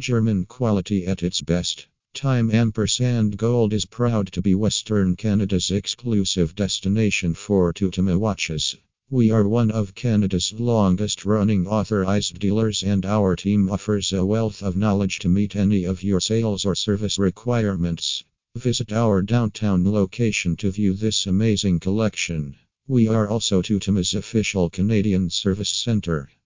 German quality at its best. Time Ampersand Gold is proud to be Western Canada's exclusive destination for Tutima watches. We are one of Canada's longest running authorized dealers, and our team offers a wealth of knowledge to meet any of your sales or service requirements. Visit our downtown location to view this amazing collection. We are also Tutima's official Canadian service center.